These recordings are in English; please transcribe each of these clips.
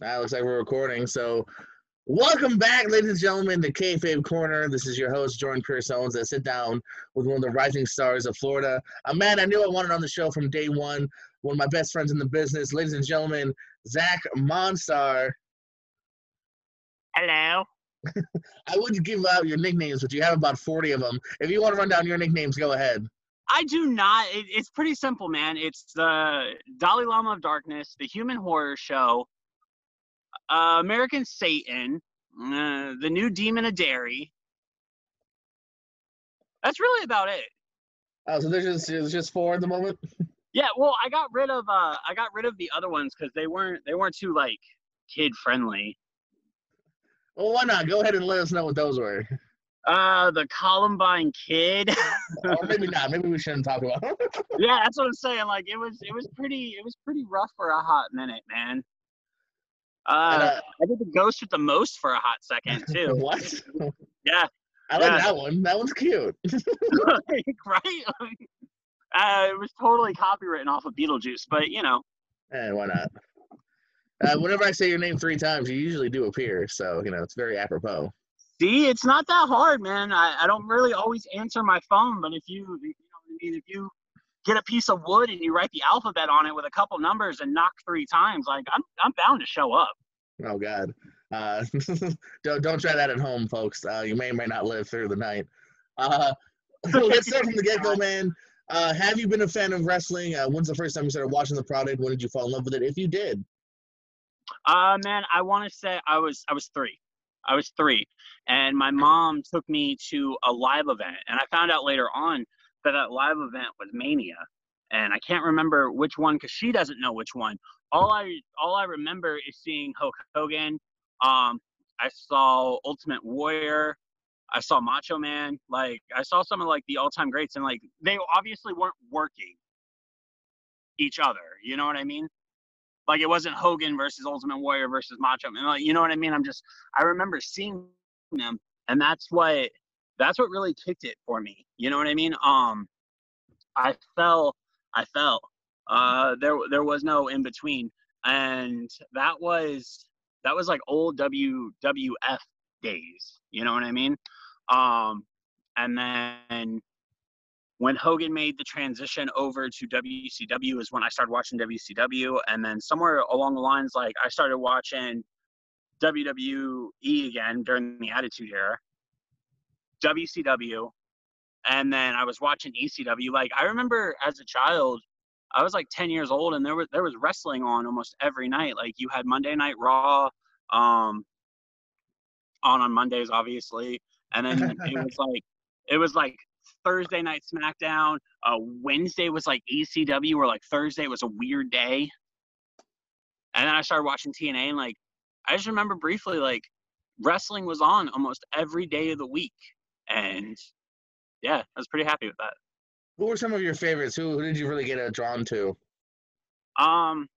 That looks like we're recording. So, welcome back, ladies and gentlemen, to Kayfabe Corner. This is your host, Jordan Pierce Owens. I sit down with one of the rising stars of Florida. A man I knew I wanted on the show from day one. One of my best friends in the business, ladies and gentlemen, Zach Monstar. Hello. I wouldn't give out your nicknames, but you have about 40 of them. If you want to run down your nicknames, go ahead. I do not. It, it's pretty simple, man. It's the Dalai Lama of Darkness, the Human Horror Show, uh, American Satan, uh, the New Demon of Derry. That's really about it. Oh, so there's just there's just four at the moment. Yeah, well, I got rid of uh, I got rid of the other ones because they weren't they weren't too like kid friendly. Well, why not? Go ahead and let us know what those were. Uh, the Columbine Kid. or maybe not. Maybe we shouldn't talk about. yeah, that's what I'm saying. Like it was it was pretty it was pretty rough for a hot minute, man. Uh, And, uh, I did the ghost with the most for a hot second too. what? yeah, I like Yeah. that one. That one's cute. right? uh, it was totally copywritten off of Beetlejuice, but you know, Eh, why not? Uh, whenever I say your name three times, you usually do appear. So you know it's very apropos. see, it's not that hard, man. I, I don't really always answer my phone, but if you, you know I mean, if you get a piece of wood and you write the alphabet on it with a couple numbers and knock three times, like I'm, I'm bound to show up. Oh God. Uh, don't don't try that at home, folks. Uh, you may or may not live through the night. Uh, let's start from the get go, man. Uh, have you been a fan of wrestling? Uh, when's the first time you started watching the product? When did you fall in love with it? If you did, Uh, man, I want to say I was, I was three. I was three, and my mom took me to a live event, and I found out later on that that live event was Mania, and I can't remember which one because she doesn't know which one. All I all I remember is seeing Hulk Hogan. Um, I saw Ultimate Warrior. I saw Macho Man. Like I saw some of like the all time greats, and like they obviously weren't working each other. You know what I mean? Like it wasn't Hogan versus Ultimate Warrior versus Macho Man. Like, you know what I mean? I'm just I remember seeing them, and that's what that's what really kicked it for me. You know what I mean? Um, I fell, I fell. Uh, there there was no in between, and that was that was like old WWF days. You know what I mean? Um, and then when Hogan made the transition over to WCW is when I started watching WCW, and then somewhere along the lines, like I started watching WWE again during the Attitude Era, WCW, and then I was watching ECW. Like I remember as a child, I was like 10 years old, and there was there was wrestling on almost every night. Like you had Monday Night Raw, um, on on Mondays, obviously, and then it was like it was like Thursday night SmackDown. Uh, Wednesday was like ECW, or like Thursday was a weird day. And then I started watching TNA, and like I just remember briefly, like wrestling was on almost every day of the week, and yeah, I was pretty happy with that. who were some of your favorites? Who, who did you really get uh, drawn to? Um,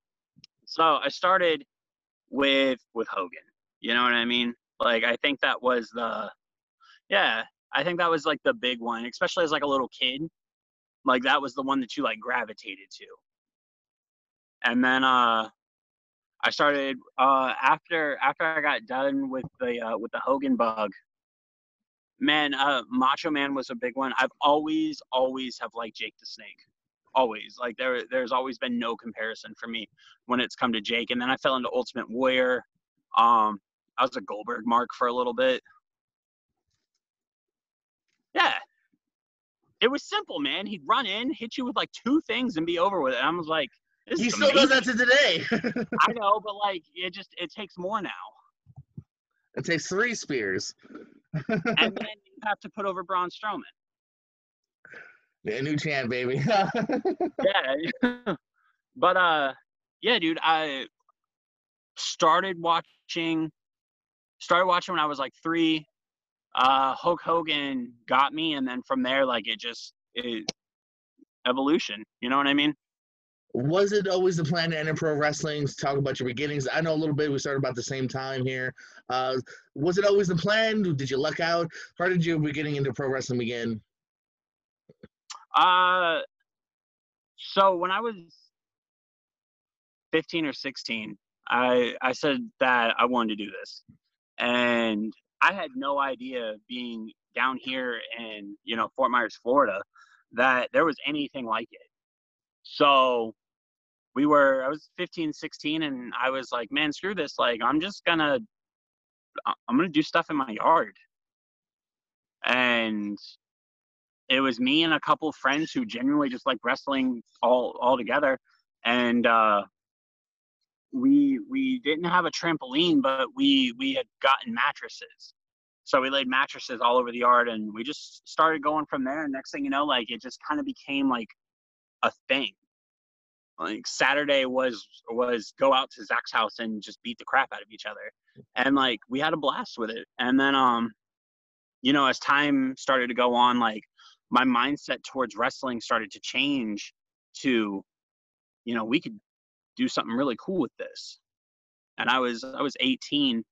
so I started with with Hogan. You know what I mean? Like I think that was the, yeah, I think that was like the big one, especially as like a little kid. Like that was the one that you like gravitated to. And then uh, I started uh after after I got done with the uh, with the Hogan bug. Man, uh, Macho Man was a big one. I've always always have liked Jake the Snake. Always. Like there there's always been no comparison for me when it's come to Jake and then I fell into Ultimate Warrior. Um I was a Goldberg mark for a little bit. Yeah. It was simple man. He'd run in hit you with like two things and be over with it. I was like this He still does that to today. I know but like it just it takes more now. It takes three spears. And then you have to put over Braun Strowman. Yeah, new champ, baby. yeah. But uh yeah dude i started watching started watching when i was like three. Uh hulk hogan got me and then from there like it just it, evolution you know what i mean was it always the plan to enter pro wrestling? Talk about your beginnings. I know a little bit. We started about the same time here. Uh, was it always the plan? Did you luck out? How did your beginning into pro wrestling begin? uh so when i was 15 or 16 I I said that I wanted to do this, and I had no idea being down here in you know Fort Myers, Florida, that there was anything like it. So we were I was 15, 16, and I was like, man, screw this. Like I'm just gonna I'm gonna do stuff in my yard. And it was me and a couple friends who genuinely just like wrestling all all together. And uh we we didn't have a trampoline, but we we had gotten mattresses. So we laid mattresses all over the yard and we just started going from there. And next thing you know, like it just kind of became like a thing. Like Saturday was was go out to Zach's house and just beat the crap out of each other. And like we had a blast with it. And then um, you know, as time started to go on, like my mindset towards wrestling started to change to, you know, we could do something really cool with this. And I was I was 18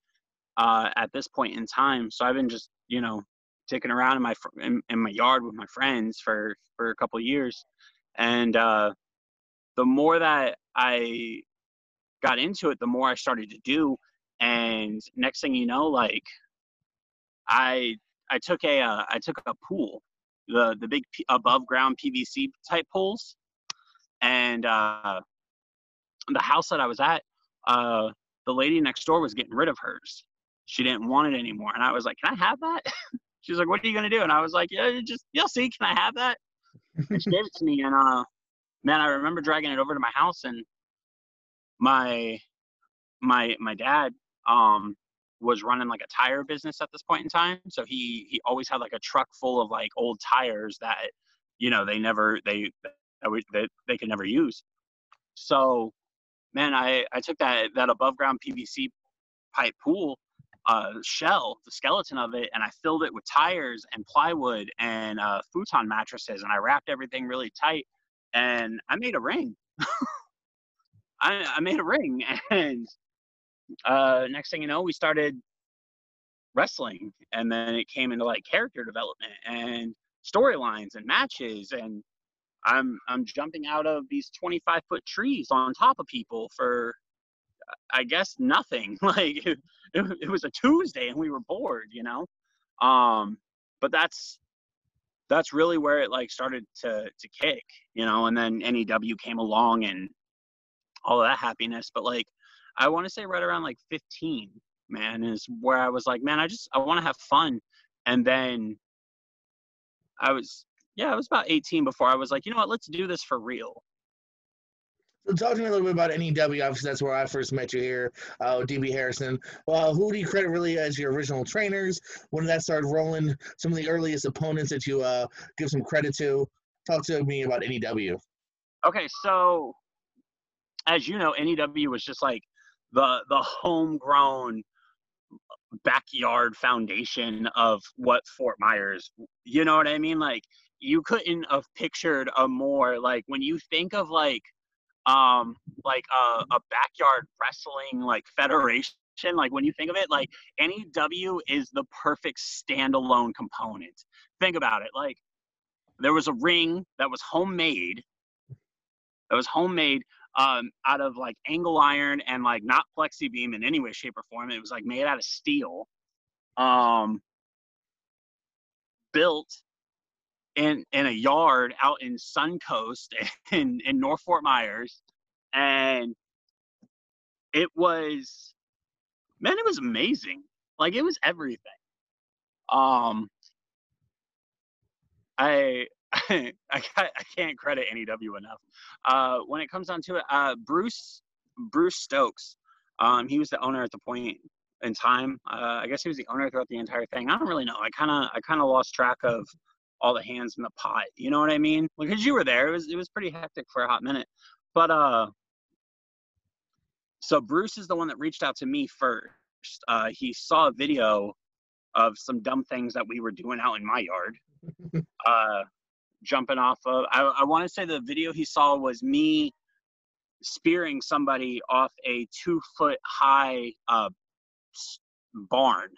uh, at this point in time, so I've been just you know ticking around in my in, in my yard with my friends for for a couple years, and uh, the more that I got into it, the more I started to do, and next thing you know, like I I took a uh, I took a pool, the the big P- above ground PVC type pools, and uh, the house that I was at, uh, the lady next door was getting rid of hers. She didn't want it anymore. And I was like, Can I have that? She's like, What are you gonna do? And I was like, Yeah, just you'll see, can I have that? And she gave it to me and uh man, I remember dragging it over to my house and my my my dad um was running like a tire business at this point in time. So he he always had like a truck full of like old tires that you know they never they they, they could never use. So man, I, I took that that above ground PVC pipe pool uh, shell, the skeleton of it, and I filled it with tires and plywood and uh, futon mattresses, and I wrapped everything really tight, and I made a ring. I, I made a ring, and uh, next thing you know, we started wrestling, and then it came into like character development and storylines and matches and I'm I'm jumping out of these 25 foot trees on top of people for I guess nothing. Like it, it, was a Tuesday and we were bored, you know. Um, but that's that's really where it like started to to kick, you know. And then NEW came along and all that happiness. But like I want to say right around like 15, man, is where I was like, man, I just I want to have fun. And then I was yeah, I was about 18 before I was like, you know what, let's do this for real. So talk to me a little bit about NEW. Obviously, that's where I first met you here, uh, DB Harrison. Well, who do you credit really as your original trainers? When that started rolling, some of the earliest opponents that you uh, give some credit to. Talk to me about NEW. Okay, so as you know, NEW was just like the the homegrown backyard foundation of what Fort Myers. You know what I mean? Like you couldn't have pictured a more like when you think of like um like a, a backyard wrestling like federation like when you think of it like new is the perfect standalone component. Think about it like there was a ring that was homemade that was homemade um, out of like angle iron and like not plexi beam in any way shape or form. It was like made out of steel um built in in a yard out in Suncoast in in North Fort Myers, and it was man, it was amazing. Like it was everything. Um, I I, I can't credit NEW enough. Uh, when it comes down to it, uh, Bruce Bruce Stokes, um, he was the owner at the point in time. Uh, I guess he was the owner throughout the entire thing. I don't really know. I kind of I kind of lost track of all the hands in the pot. You know what I mean? Because you were there. It was it was pretty hectic for a hot minute. But uh so Bruce is the one that reached out to me first. Uh he saw a video of some dumb things that we were doing out in my yard. uh jumping off of I, I want to say the video he saw was me spearing somebody off a two foot high uh barn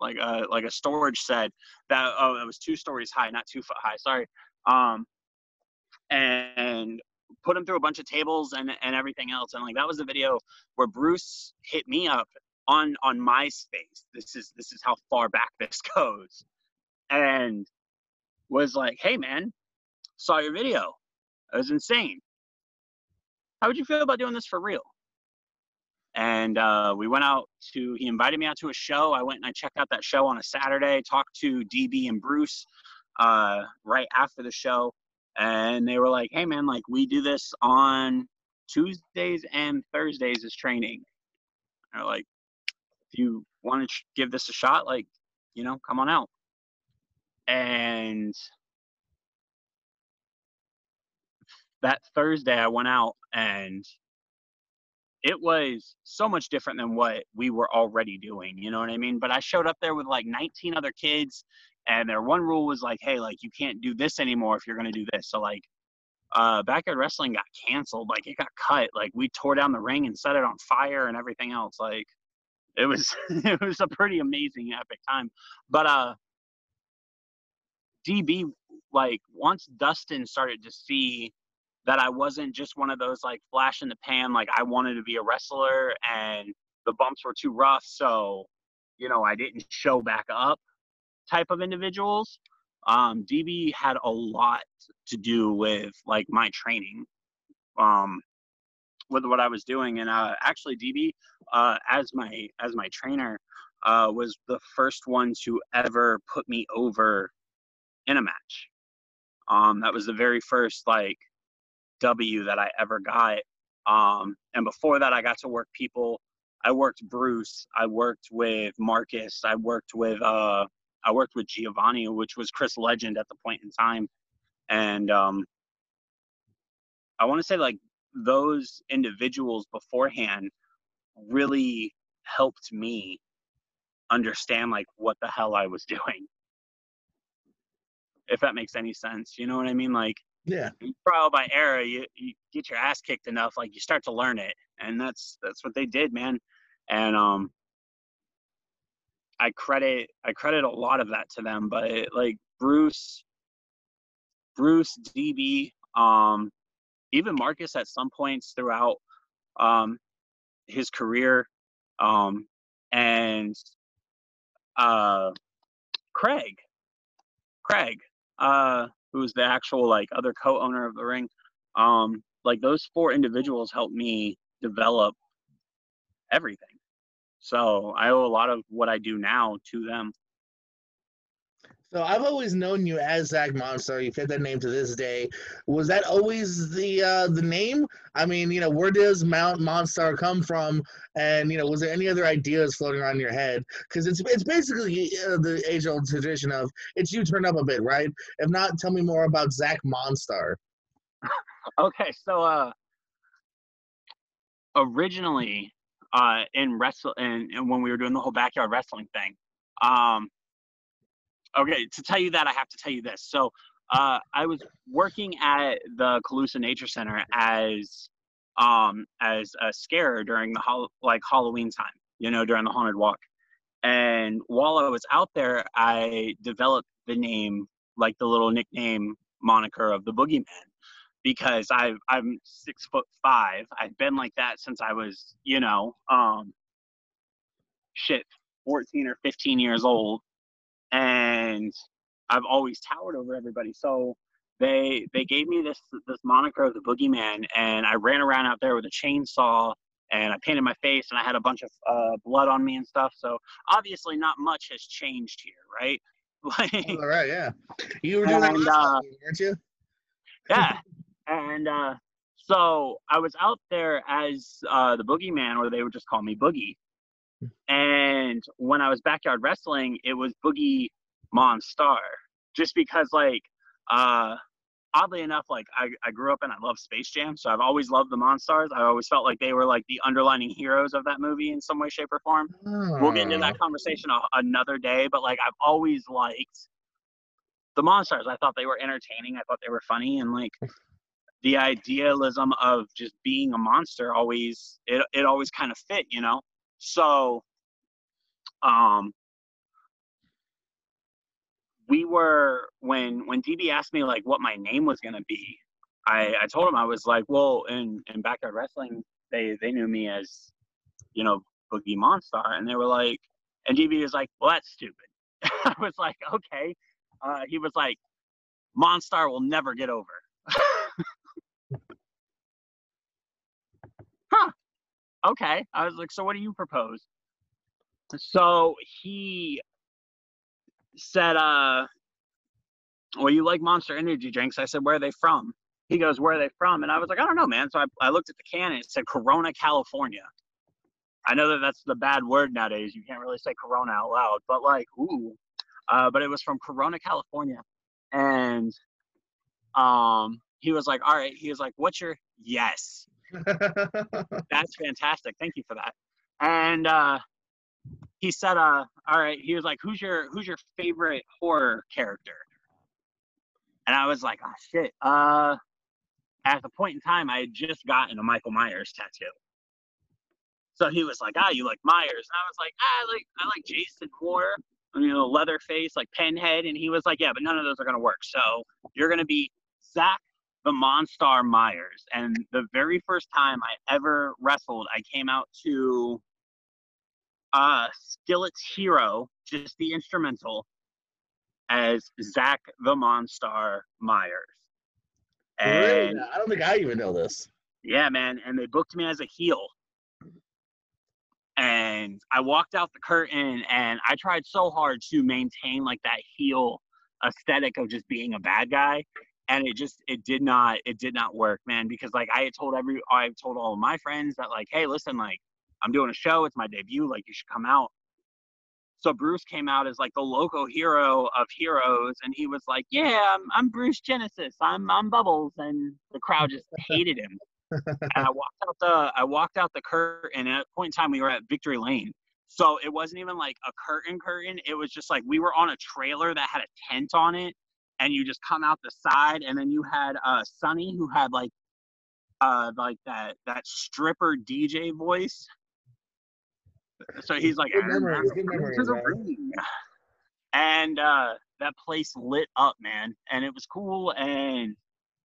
like a uh, like a storage shed that oh it was two stories high, not two foot high. Sorry. Um, and put him through a bunch of tables and and everything else. And like that was the video where Bruce hit me up on on MySpace. This is this is how far back this goes, and was like, "Hey man, saw your video. It was insane. How would you feel about doing this for real?" And uh, we went out to. He invited me out to a show. I went and I checked out that show on a Saturday. Talked to DB and Bruce uh, right after the show, and they were like, "Hey man, like we do this on Tuesdays and Thursdays as training." they're like, if you want to give this a shot, like, you know, come on out. And that Thursday, I went out and it was so much different than what we were already doing. You know what I mean? But I showed up there with like 19 other kids, and their one rule was like, hey, like, you can't do this anymore if you're going to do this. So, like, uh, backyard wrestling got canceled. Like, it got cut. Like, we tore down the ring and set it on fire and everything else. Like, it was it was a pretty amazing epic time but uh db like once dustin started to see that i wasn't just one of those like flash in the pan like i wanted to be a wrestler and the bumps were too rough so you know i didn't show back up type of individuals um db had a lot to do with like my training um with what I was doing. And uh, actually, DB, uh, as my as my trainer, uh, was the first one to ever put me over in a match. Um, that was the very first like W that I ever got. Um, and before that, I got to work people. I worked Bruce. I worked with Marcus. I worked with uh, I worked with Giovanni, which was Chris Legend at the point in time. And um, I want to say like those individuals beforehand really helped me understand like what the hell I was doing. If that makes any sense. You know what I mean? Like yeah. Trial by error, you, you get your ass kicked enough, like you start to learn it. And that's that's what they did, man. And um I credit I credit a lot of that to them, but it, like Bruce Bruce DB um even Marcus at some points throughout um, his career, um, and uh, Craig, Craig, uh, who's the actual like other co-owner of the ring. Um, like those four individuals helped me develop everything. So I owe a lot of what I do now to them. So I've always known you as Zach Monstar. You've had that name to this day. Was that always the uh, the name? I mean, you know, where does Mount Monstar come from? And you know, was there any other ideas floating around your head? Because it's it's basically uh, the age old tradition of it's you turn up a bit, right? If not, tell me more about Zach Monstar. okay, so uh, originally uh, in wrestle and, and when we were doing the whole backyard wrestling thing, um, okay, to tell you that, I have to tell you this. So uh, I was working at the Calusa Nature Center as um, as a scare during the hol- like Halloween time, you know, during the haunted walk. And while I was out there, I developed the name, like the little nickname moniker of the Boogeyman, because I I'm six foot five. I've been like that since I was, you know, um, shit, 14 or 15 years old and I've always towered over everybody. So they they gave me this this moniker of the boogeyman, and I ran around out there with a chainsaw, and I painted my face, and I had a bunch of uh, blood on me and stuff. So obviously, not much has changed here, right? like, All right, yeah. You were doing and, that, uh, weren't you? yeah, and uh, so I was out there as uh, the boogeyman, or they would just call me Boogie. And when I was backyard wrestling, it was Boogie Monstar, just because like uh, oddly enough, like I, I grew up and I love Space Jam, so I've always loved the Monstars. I always felt like they were like the underlining heroes of that movie in some way, shape, or form. Oh. We'll get into that oh. conversation a, another day, but like I've always liked the Monstars. I thought they were entertaining. I thought they were funny, and like the idealism of just being a monster always it it always kind of fit, you know. So, um, we were when when DB asked me like what my name was gonna be. I, I told him I was like, well, in, in backyard wrestling, they they knew me as, you know, Boogie Monster, and they were like, and DB was like, well, that's stupid. I was like, okay. Uh, he was like, Monstar will never get over. Okay. I was like, so what do you propose? So he said, uh, well, you like monster energy drinks. I said, where are they from? He goes, where are they from? And I was like, I don't know, man. So I, I looked at the can and it said Corona, California. I know that that's the bad word nowadays. You can't really say Corona out loud, but like, ooh. Uh, but it was from Corona, California. And um, he was like, all right. He was like, what's your, yes. that's fantastic. Thank you for that. And uh, he said, uh, all right. He was like, who's your, who's your favorite horror character? And I was like, oh shit. Uh, at the point in time, I had just gotten a Michael Myers tattoo. So he was like, ah, you like Myers? And I was like, ah, I like I like Jason more, you know, Leatherface, like Pinhead. And he was like, yeah, but none of those are gonna work. So you're gonna be Zach the Monstar Myers. And the very first time I ever wrestled, I came out to uh Skillet's Hero, just the instrumental, as Zach the Monstar Myers. And really? I don't think I even know this. Yeah, man. And they booked me as a heel and I walked out the curtain and I tried so hard to maintain like that heel aesthetic of just being a bad guy and it just it did not it did not work man because like I had told every I've told all of my friends that like hey listen like I'm doing a show it's my debut like you should come out so Bruce came out as like the local hero of heroes and he was like yeah I'm, I'm Bruce Genesis I'm I'm Bubbles and the crowd just hated him and I walked out the I walked out the curtain. And at a point in time, we were at Victory Lane, so it wasn't even like a curtain curtain. It was just like we were on a trailer that had a tent on it, and you just come out the side, and then you had uh Sonny who had like uh like that that stripper DJ voice. So he's like, good memories, good memories, and uh, that place lit up, man, and it was cool and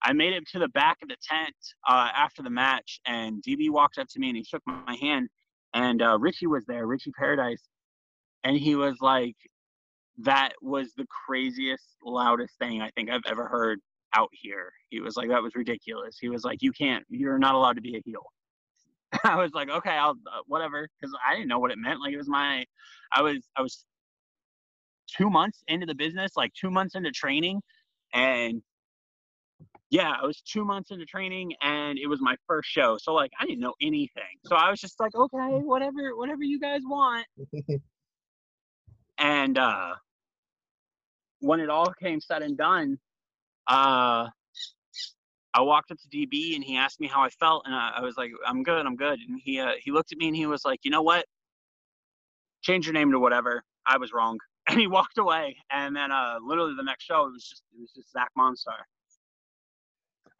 I made it to the back of the tent uh, after the match, and DB walked up to me and he shook my hand, and uh, Richie was there, Richie Paradise, and he was like, "That was the craziest, loudest thing I think I've ever heard out here." He was like, "That was ridiculous." He was like, "You can't, you're not allowed to be a heel." I was like, "Okay, I'll uh, whatever," because I didn't know what it meant. Like it was my, I was I was two months into the business, like two months into training, and yeah, I was two months into training and it was my first show. So like I didn't know anything. So I was just like, okay, whatever, whatever you guys want. and uh when it all came said and done, uh I walked up to DB and he asked me how I felt and I, I was like, I'm good, I'm good. And he uh, he looked at me and he was like, you know what? Change your name to whatever. I was wrong. And he walked away. And then uh literally the next show it was just it was just Zach Monstar.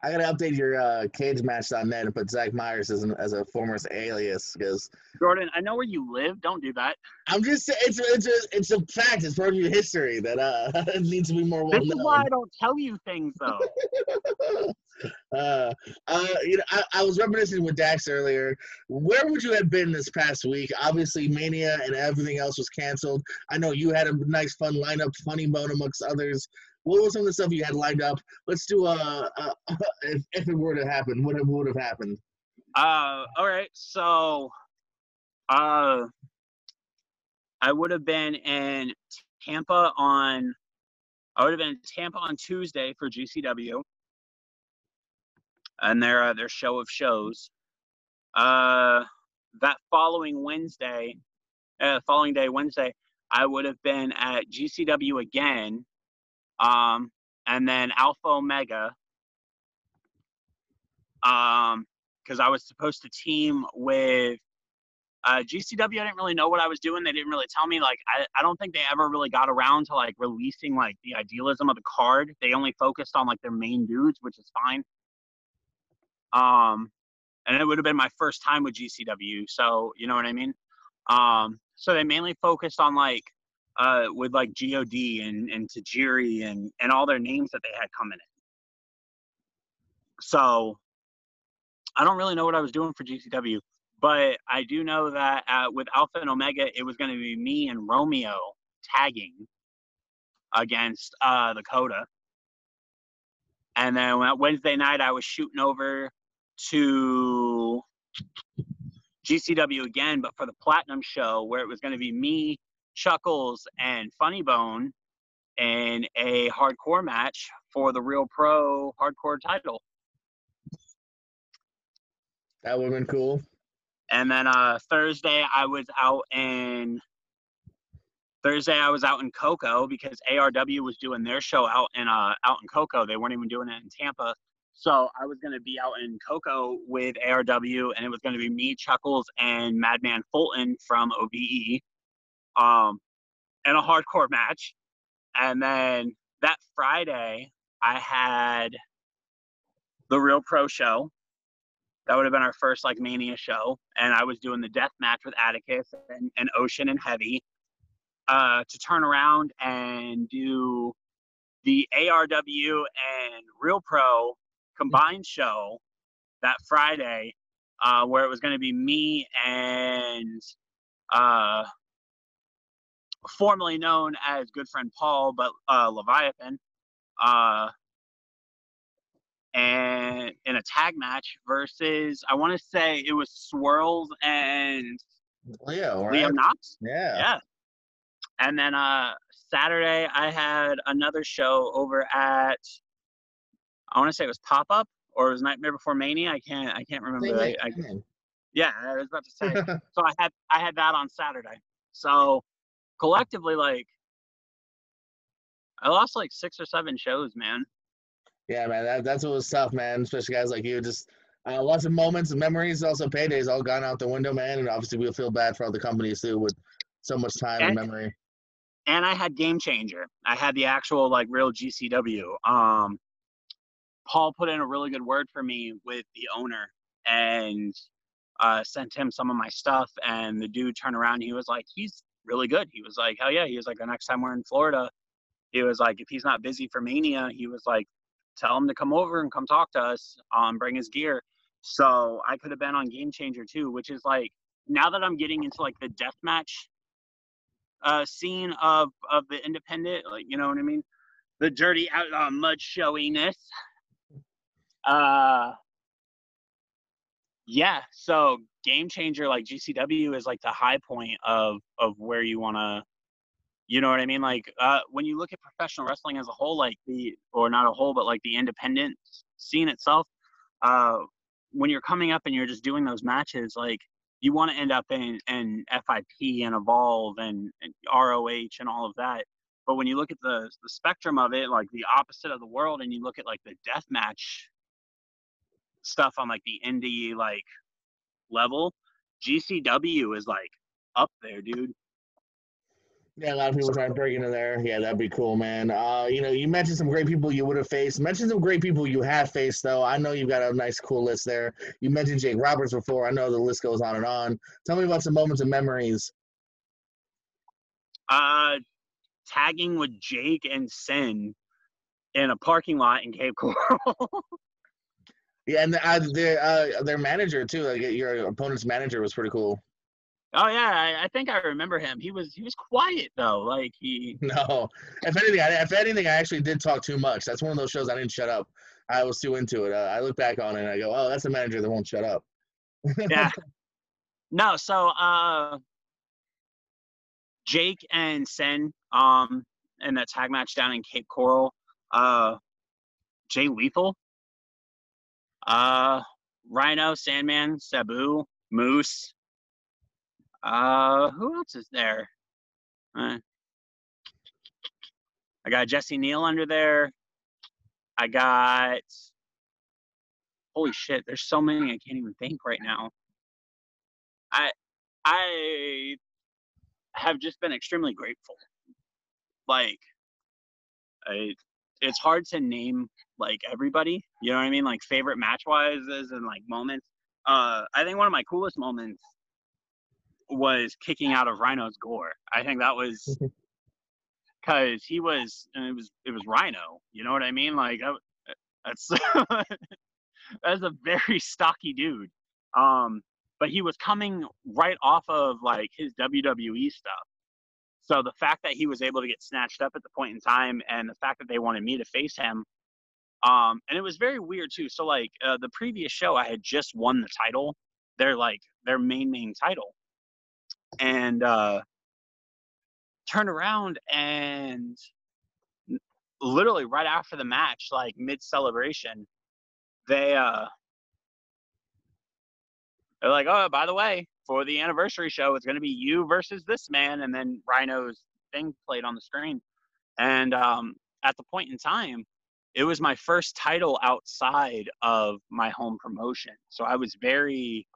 I gotta update your uh, Cagematch.net and put Zach Myers as, an, as a former alias because Jordan, I know where you live. Don't do that. I'm just it's it's a it's a fact. It's part of your history that uh it needs to be more well known. This is why I don't tell you things though. uh, uh, you know, I, I was reminiscing with Dax earlier. Where would you have been this past week? Obviously, Mania and everything else was canceled. I know you had a nice, fun lineup, Funny Bone amongst others what was some of the stuff you had lined up? Let's do a, a, a if, if it were to happen, what would have happened? Uh, all right. So, uh, I would have been in Tampa on. I would have been in Tampa on Tuesday for GCW, and their uh, their show of shows. Uh, that following Wednesday, uh, following day Wednesday, I would have been at GCW again um, and then Alpha Omega, um, because I was supposed to team with uh, GCW. I didn't really know what I was doing. They didn't really tell me. Like, I, I don't think they ever really got around to like releasing like the idealism of the card. They only focused on like their main dudes, which is fine. Um, and it would have been my first time with GCW, so you know what I mean. Um, so they mainly focused on like uh, with like God and and Tajiri and and all their names that they had coming in. so I don't really know what I was doing for GCW, but I do know that uh, with Alpha and Omega, it was going to be me and Romeo tagging against uh, Coda, And then Wednesday night, I was shooting over to GCW again, but for the Platinum show, where it was going to be me, Chuckles, and Funny Bone in a hardcore match for the Real Pro Hardcore title. That would have been cool. And then uh, Thursday, I was out in Thursday I was out in Cocoa because ARW was doing their show out in uh out in Cocoa. They weren't even doing it in Tampa. So I was gonna be out in Cocoa with ARW and it was gonna be me, Chuckles, and Madman Fulton from OVE. Um in a hardcore match. And then that Friday I had the real pro show. That would have been our first like mania show. And I was doing the death match with Atticus and, and Ocean and Heavy uh, to turn around and do the ARW and Real Pro combined show that Friday, uh, where it was going to be me and uh, formerly known as good friend Paul, but uh, Leviathan, uh, and in a tag match versus I want to say it was Swirls and Leo, right? Liam Knox. Yeah. Yeah. And then uh, Saturday, I had another show over at I want to say it was Pop Up or it was Nightmare Before Mania. I can't I can't remember. I, I, yeah, I was about to say. so I had I had that on Saturday. So collectively, like I lost like six or seven shows, man. Yeah, man, that, that's what was tough, man. Especially guys like you, just uh, lots of moments and memories, also paydays, all gone out the window, man. And obviously, we'll feel bad for other companies too with so much time and, and memory and I had Game Changer. I had the actual like real GCW. Um, Paul put in a really good word for me with the owner and uh, sent him some of my stuff. And the dude turned around. he was like, he's really good. He was like, hell yeah. He was like, the next time we're in Florida, he was like, if he's not busy for Mania, he was like, tell him to come over and come talk to us. Um, bring his gear. So I could have been on Game Changer too, which is like now that I'm getting into like the death match uh, scene of of the independent, like you know what I mean, the dirty outlaw mud showiness. Uh, yeah. So game changer like GCW is like the high point of of where you want to you know what I mean? Like uh, when you look at professional wrestling as a whole, like the or not a whole, but like the independent scene itself, uh, when you're coming up and you're just doing those matches, like you want to end up in, in FIP and Evolve and, and ROH and all of that. But when you look at the, the spectrum of it, like the opposite of the world, and you look at like the death match stuff on like the indie like level, GCW is like up there, dude. Yeah, a lot of people trying to break into there. Yeah, that'd be cool, man. Uh, you know, you mentioned some great people you would have faced. Mention some great people you have faced, though. I know you've got a nice, cool list there. You mentioned Jake Roberts before. I know the list goes on and on. Tell me about some moments and memories. Uh, tagging with Jake and Sin in a parking lot in Cape Coral. yeah, and the, uh, their uh, their manager too. Like your opponent's manager was pretty cool. Oh yeah, I, I, think I remember him. He was he was quiet though. Like he. No, if anything, I, if anything, I actually did talk too much. That's one of those shows I didn't shut up. I was too into it. Uh, I look back on it and I go, "Oh, that's a manager that won't shut up." yeah. No, so uh, Jake and Sen um in that tag match down in Cape Coral, uh, Jay Lethal, uh, Rhino, Sandman, Sabu, Moose, uh, who else is there? Uh, I got Jesse Neal under there. I got holy shit, there's so many I can't even think right now. I I have just been extremely grateful. Like I it's hard to name like everybody, you know what I mean? Like favorite match wise and like moments. Uh I think one of my coolest moments was kicking out of Rhino's gore. I think that was because he was, and it was, it was Rhino. You know what I mean? Like that's that's a very stocky dude. Um, but he was coming right off of like his WWE stuff. So the fact that he was able to get snatched up at the point in time, and the fact that they wanted me to face him, um, and it was very weird too. So like uh, the previous show, I had just won the title, their like their main main title, and uh, turned around and literally right after the match, like mid celebration, they uh they're like, oh, by the way, for the anniversary show, it's going to be you versus this man, and then Rhino's thing played on the screen. And um, at the point in time, it was my first title outside of my home promotion, so I was very,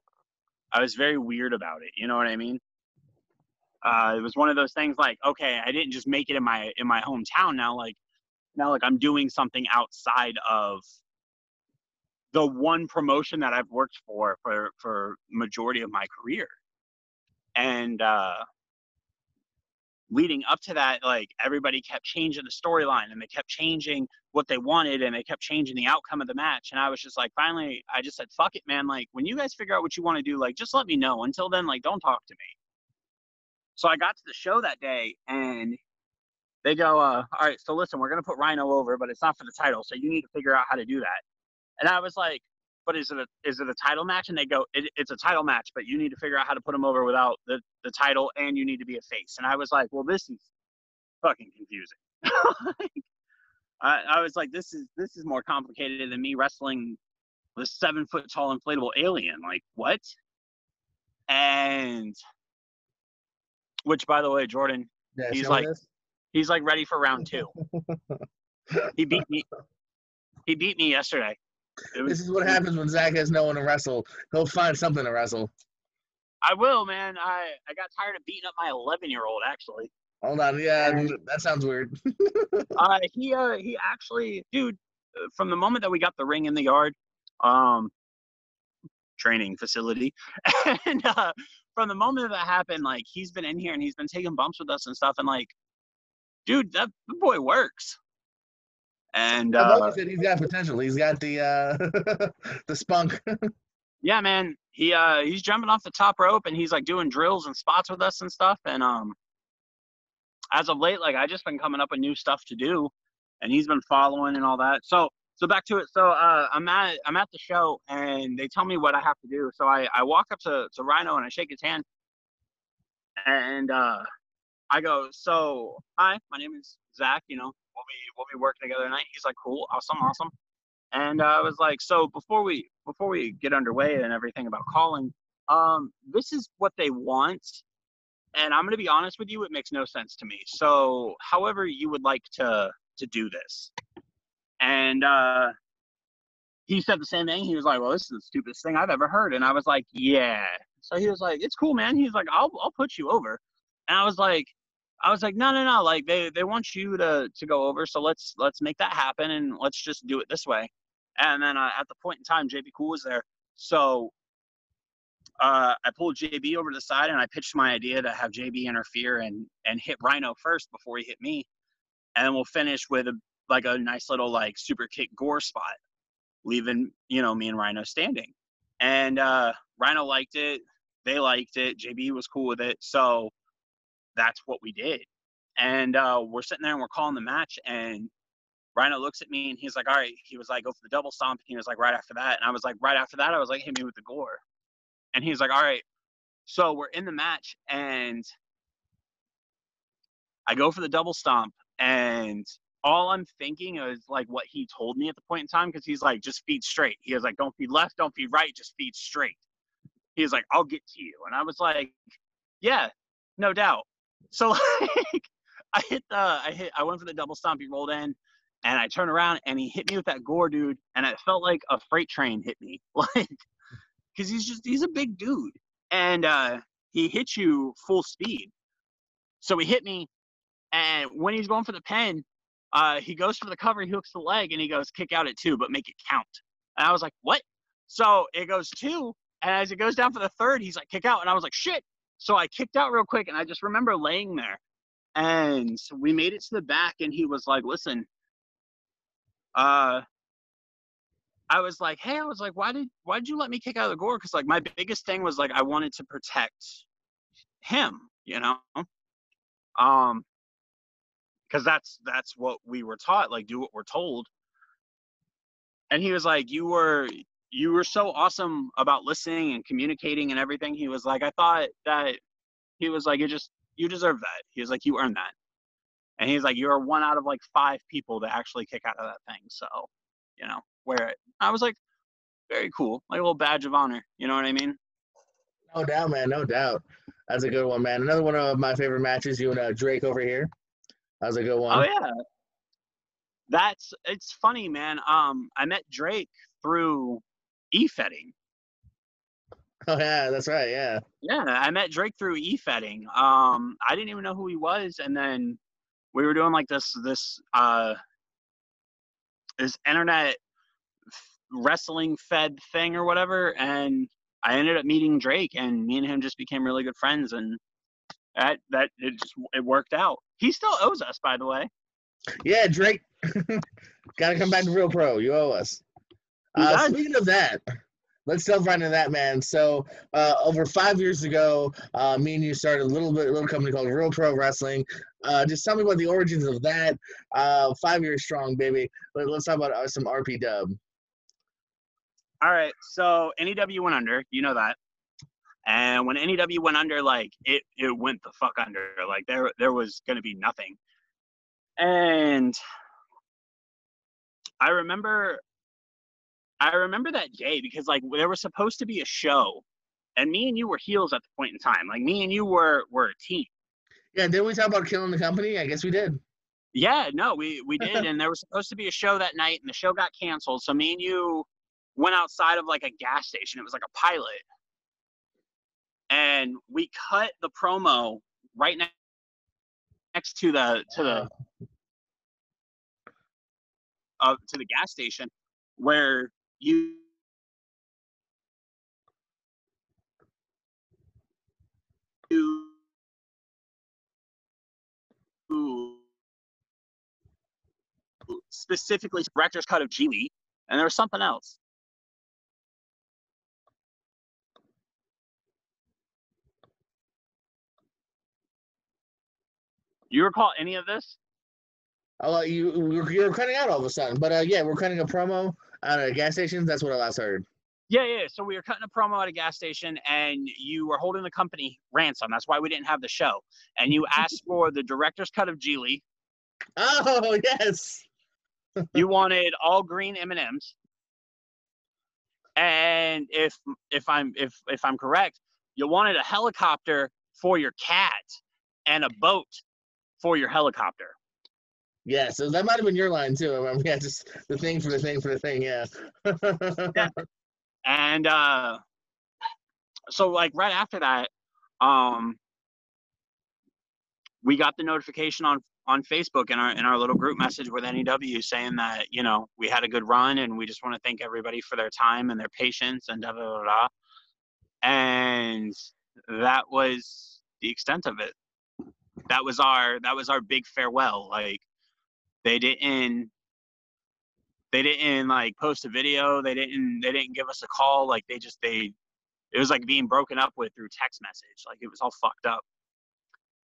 I was very weird about it. You know what I mean? Uh, it was one of those things like, okay, I didn't just make it in my in my hometown. Now, like, now like I'm doing something outside of the one promotion that I've worked for for for majority of my career. And uh leading up to that, like everybody kept changing the storyline and they kept changing what they wanted and they kept changing the outcome of the match. And I was just like, finally, I just said, fuck it, man. Like, when you guys figure out what you want to do, like, just let me know. Until then, like, don't talk to me. So I got to the show that day and they go, uh, all right, so listen, we're going to put Rhino over, but it's not for the title. So you need to figure out how to do that. And I was like, but is it a is it a title match? And they go, it, it's a title match, but you need to figure out how to put him over without the the title, and you need to be a face. And I was like, well, this is fucking confusing. I, I was like, this is this is more complicated than me wrestling the seven foot tall inflatable alien. Like what? And which, by the way, Jordan, Yeah, He's like- he's like ready for round two. he beat me. He beat me yesterday. Was, This is what happens when Zach has no one to wrestle. He'll find something to wrestle. I will, man. I I got tired of beating up my 11 year old. Actually, Hold on, yeah, that sounds weird. uh, he uh he actually, dude, uh, from the moment that we got the ring in the yard, um, training facility, and uh, from the moment that happened, like he's been in here and he's been taking bumps with us and stuff, and like, dude, that boy works. And uh, you said he's got potential. He's got the uh the spunk. yeah, man, he uh he's jumping off the top rope and he's like doing drills and spots with us and stuff. And um, as of late, like I just been coming up with new stuff to do, and he's been following and all that. So so back to it. So uh, I'm at I'm at the show and they tell me what I have to do. So I I walk up to to Rhino and I shake his hand, and uh, I go, so hi, my name is Zach. You know, we'll be we'll be working together tonight. He's like, cool, awesome, awesome. And uh, I was like, so before we before we get underway and everything about calling, um, this is what they want, and I'm gonna be honest with you, it makes no sense to me. So, however you would like to to do this, and uh, he said the same thing. He was like, well, this is the stupidest thing I've ever heard, and I was like, yeah. So he was like, it's cool, man. He's like, I'll I'll put you over, and I was like. I was like, no, no, no. Like they, they want you to, to go over. So let's, let's make that happen and let's just do it this way. And then uh, at the point in time, JB Cool was there. So uh, I pulled JB over to the side and I pitched my idea to have JB interfere and, and hit Rhino first before he hit me. And we'll finish with a, like a nice little like super kick gore spot, leaving, you know, me and Rhino standing. And uh, Rhino liked it. They liked it. JB was cool with it. So that's what we did. And uh, we're sitting there and we're calling the match. And Rhino looks at me and he's like, all right. He was like, go for the double stomp. And he was like, right after that. And I was like, right after that, I was like, hit me with the gore. And he's like, all right. So we're in the match and I go for the double stomp. And all I'm thinking is like what he told me at the point in time because he's like, just feed straight. He was like, don't feed left, don't feed right, just feed straight. He was like, I'll get to you. And I was like, yeah, no doubt. So like I hit the I hit I went for the double stomp, he rolled in, and I turned around and he hit me with that gore dude, and it felt like a freight train hit me. Like because he's just he's a big dude. And uh he hits you full speed. So he hit me and when he's going for the pen, uh he goes for the cover, he hooks the leg and he goes kick out at two, but make it count. And I was like, What? So it goes two, and as it goes down for the third, he's like kick out, and I was like, shit. So I kicked out real quick, and I just remember laying there. And we made it to the back, and he was like, "Listen, uh, I was like, hey, I was like, why did why did you let me kick out of the gore? Because like my biggest thing was like I wanted to protect him, you know, um, because that's that's what we were taught, like do what we're told. And he was like, you were you were so awesome about listening and communicating and everything. He was like, I thought that he was like, you just you deserve that. He was like, you earned that. And he's like, you're one out of like five people to actually kick out of that thing. So, you know, wear it. I was like, very cool, like a little badge of honor. You know what I mean? No doubt, man. No doubt. That's a good one, man. Another one of my favorite matches. You and uh, Drake over here. That was a good one. Oh yeah. That's it's funny, man. Um, I met Drake through e-fedding. Oh yeah, that's right. Yeah. Yeah, I met Drake through e-fedding. Um, I didn't even know who he was, and then we were doing like this this uh this internet wrestling fed thing or whatever, and I ended up meeting Drake, and me and him just became really good friends, and that that it just it worked out. He still owes us, by the way. Yeah, Drake. Got to come back to Real Pro. You owe us. Uh, speaking of that, let's delve right into that, man. So, uh, over five years ago, uh, me and you started a little bit, a little company called Real Pro Wrestling. Uh, just tell me about the origins of that. Uh, five years strong, baby. Let, us talk about uh, some RP Dub. All right, so NEW went under. You know that. And when NEW went under, like it, it went the fuck under. Like there, there was gonna be nothing. And I remember I remember that day because like there was supposed to be a show, and me and you were heels at the point in time. Like me and you were were a team. Yeah, did we talk about killing the company? I guess we did. Yeah, no, we we did, and there was supposed to be a show that night, and the show got canceled. So me and you went outside of like a gas station. It was like a pilot, and we cut the promo right next next to the to the uh, to the gas station where you specifically director's cut of G and there was something else. You recall any of this? Oh, you you're cutting out all of a sudden, but uh, yeah, we're cutting a promo at a gas station. That's what I last heard. Yeah, yeah. So we were cutting a promo at a gas station, and you were holding the company ransom. That's why we didn't have the show. And you asked for the director's cut of Gigli. Oh yes. you wanted all green M and M's. And if if I'm if if I'm correct, you wanted a helicopter for your cat and a boat for your helicopter. Yeah, so that might have been your line too. I mean, yeah, just the thing for the thing for the thing. Yeah. yeah. And uh, so, like right after that, um, we got the notification on on Facebook in our in our little group message with NEW saying that you know we had a good run and we just want to thank everybody for their time and their patience and da da da da. And that was the extent of it. That was our that was our big farewell. Like they didn't they didn't like post a video they didn't they didn't give us a call like they just they it was like being broken up with through text message like it was all fucked up.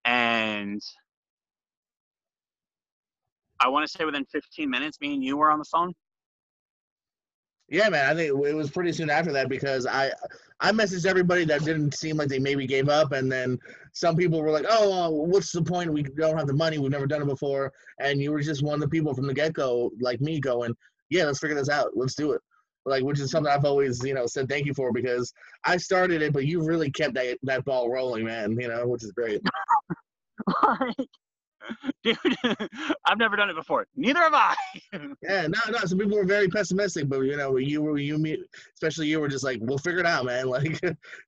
And i want to say within 15 minutes me and you were on the phone yeah, man. I think it was pretty soon after that because I I messaged everybody that didn't seem like they maybe gave up, and then some people were like, "Oh, what's the point? We don't have the money. We've never done it before." And you were just one of the people from the get go, like me, going, "Yeah, let's figure this out. Let's do it." Like, which is something I've always, you know, said thank you for because I started it, but you really kept that that ball rolling, man. You know, which is great. dude, I've never done it before. Neither have I. yeah, no, no. Some people were very pessimistic, but you know, you were you me, especially you were just like, we'll figure it out, man. Like,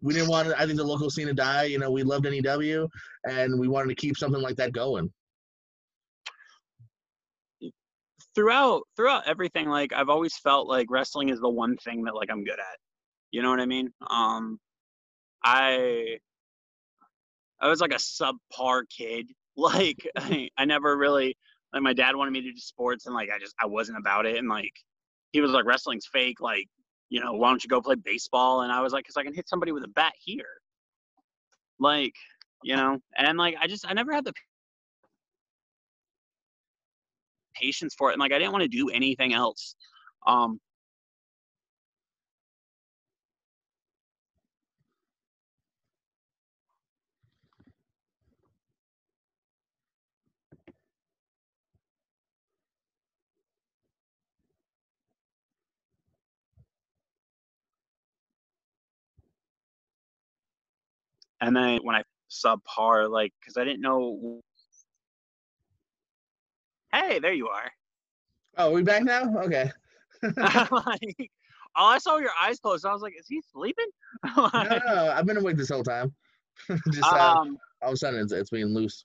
we didn't want, I think, the local scene to die. You know, we loved NEW, and we wanted to keep something like that going. Throughout, throughout everything, like I've always felt like wrestling is the one thing that like I'm good at. You know what I mean? Um, I I was like a subpar kid like I, I never really like my dad wanted me to do sports and like I just I wasn't about it and like he was like, wrestling's fake. Like, you know, why don't you go play baseball? And I was like, because I can hit somebody with a bat here. Like, you know, and like I just I never had the patience for it, and like I didn't want to do anything else. Um, and then when I subpar, like, because I didn't know. Hey, there you are. Oh, we back now? Okay. like, all I saw were your eyes closed. I was like, is he sleeping? no, no, I've been awake this whole time. Just uh, um, all of a sudden, it's, it's being loose.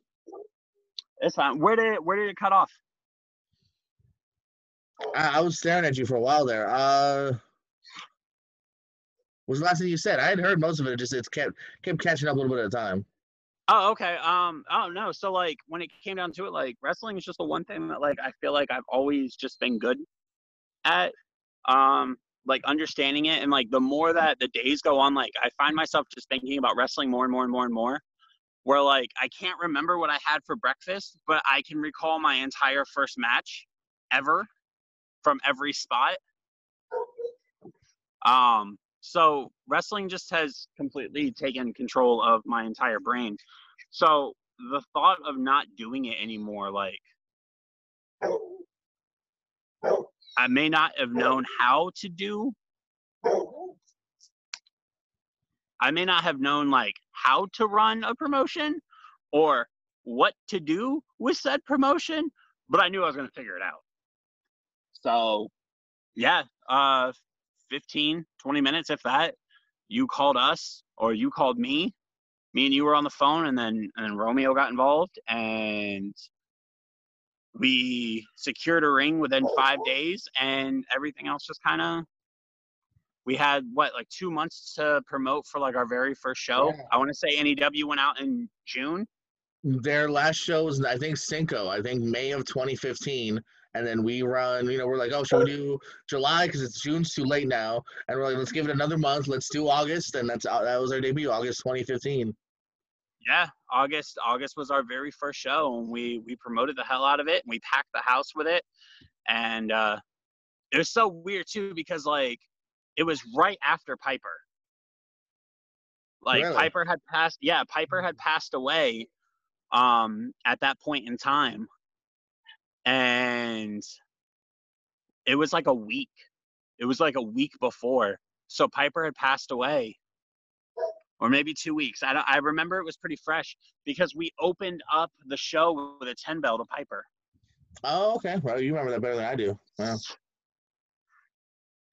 It's fine. Where did it, where did it cut off? I, I was staring at you for a while there. Uh, was the last thing you said? I had heard most of it. Just it's kept kept catching up a little bit at a time. Oh, okay. Um, oh no. So like when it came down to it, like wrestling is just the one thing that like I feel like I've always just been good at. Um, like understanding it and like the more that the days go on, like I find myself just thinking about wrestling more and more and more and more. Where like I can't remember what I had for breakfast, but I can recall my entire first match ever from every spot. Um, so wrestling just has completely taken control of my entire brain. So the thought of not doing it anymore, like I may not have known how to do. I may not have known like how to run a promotion or what to do with said promotion, but I knew I was going to figure it out. So, yeah, uh, 15, 20 minutes, if that, you called us or you called me. Me and you were on the phone, and then and then Romeo got involved, and we secured a ring within five days, and everything else just kind of. We had what like two months to promote for like our very first show. Yeah. I want to say NEW went out in June. Their last show was I think Cinco. I think May of 2015 and then we run. You know, we're like, oh, should we do July because it's June's too late now, and we're like, let's give it another month. Let's do August, and that's uh, that was our debut, August 2015. Yeah, August. August was our very first show, and we we promoted the hell out of it, and we packed the house with it, and uh, it was so weird too because like it was right after Piper. Like really? Piper had passed. Yeah, Piper had passed away um at that point in time and it was like a week. It was like a week before. So Piper had passed away, or maybe two weeks. I don't, I remember it was pretty fresh because we opened up the show with a ten bell to Piper. Oh, okay. Well, you remember that better than I do. Wow.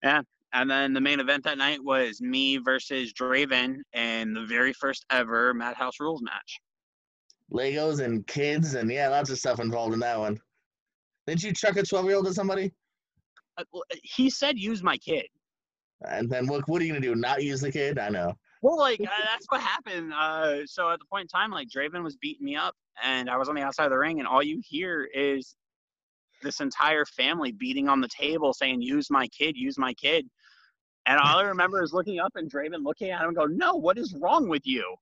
Yeah, and then the main event that night was me versus Draven in the very first ever Madhouse Rules match. Legos and kids and yeah, lots of stuff involved in that one. Didn't you chuck a 12 year old at somebody? Uh, he said, use my kid. And then what, what are you going to do? Not use the kid? I know. Well, like, uh, that's what happened. Uh, so at the point in time, like, Draven was beating me up, and I was on the outside of the ring, and all you hear is this entire family beating on the table saying, use my kid, use my kid. And all I remember is looking up and Draven looking at him and go, no, what is wrong with you?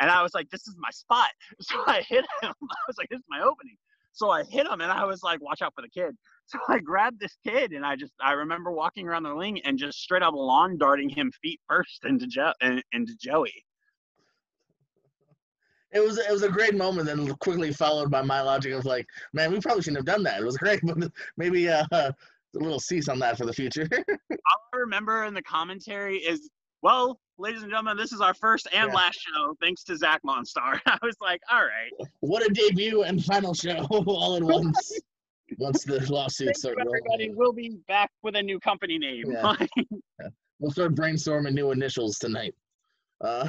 And I was like, this is my spot. So I hit him. I was like, this is my opening. So I hit him and I was like, watch out for the kid. So I grabbed this kid and I just, I remember walking around the ring and just straight up lawn darting him feet first into, jo- into Joey. It was it was a great moment, then quickly followed by my logic of like, man, we probably shouldn't have done that. It was great, but maybe uh, a little cease on that for the future. All I remember in the commentary is well, ladies and gentlemen, this is our first and yeah. last show, thanks to Zach Monstar. I was like, all right. What a debut and final show all at once. Once the lawsuits start everybody, we'll be back with a new company name. Yeah. yeah. We'll start brainstorming new initials tonight. Uh,